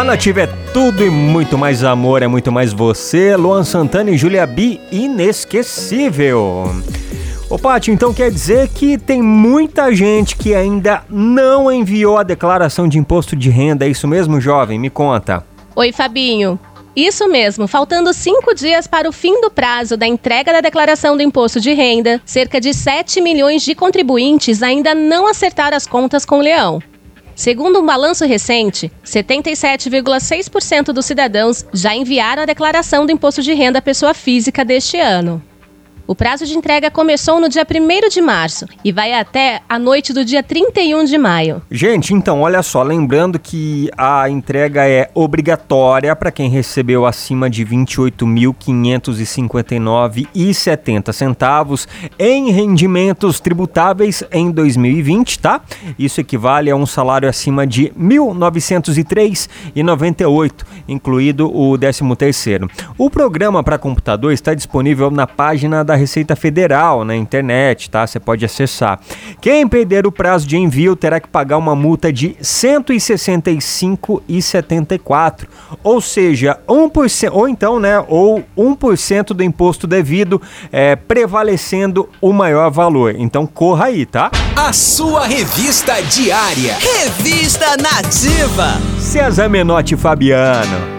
A Nativa é tudo e muito mais amor, é muito mais você. Luan Santana e Julia B, inesquecível. Ô Pátio, então quer dizer que tem muita gente que ainda não enviou a declaração de imposto de renda, é isso mesmo, jovem? Me conta. Oi, Fabinho. Isso mesmo, faltando cinco dias para o fim do prazo da entrega da declaração do imposto de renda, cerca de 7 milhões de contribuintes ainda não acertaram as contas com o Leão. Segundo um balanço recente, 77,6% dos cidadãos já enviaram a declaração do imposto de renda à pessoa física deste ano. O prazo de entrega começou no dia 1 de março e vai até a noite do dia 31 de maio. Gente, então, olha só, lembrando que a entrega é obrigatória para quem recebeu acima de R$ 28.559,70 centavos em rendimentos tributáveis em 2020, tá? Isso equivale a um salário acima de R$ 1.903,98, incluído o 13º. O programa para computador está disponível na página da Receita Federal na internet, tá? Você pode acessar. Quem perder o prazo de envio terá que pagar uma multa de R$ 165,74, ou seja, 1%, ou então, né, ou 1% do imposto devido, é, prevalecendo o maior valor. Então corra aí, tá? A sua revista diária. Revista Nativa. César Menotti Fabiano.